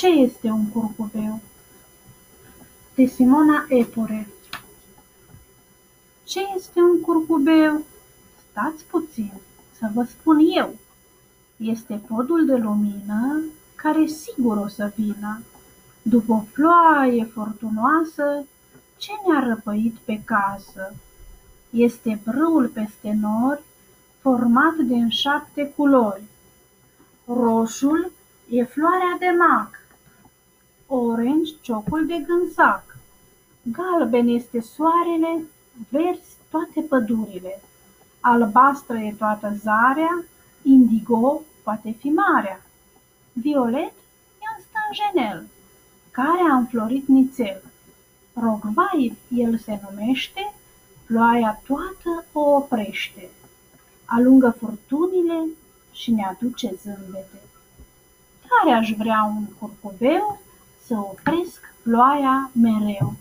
Ce este un curcubeu? De Simona Epure Ce este un curcubeu? Stați puțin, să vă spun eu. Este podul de lumină care sigur o să vină. După o ploaie fortunoasă, ce ne-a răpăit pe casă? Este brâul peste nori, format din șapte culori. Roșul e floarea de mac, orange ciocul de gânsac, galben este soarele, verzi toate pădurile, albastră e toată zarea, indigo poate fi marea, violet e un stânjenel, care a înflorit nițel. Rogvai el se numește, ploaia toată o oprește, alungă furtunile și ne aduce zâmbete. Tare aș vrea un curcubeu să opresc ploaia mereu.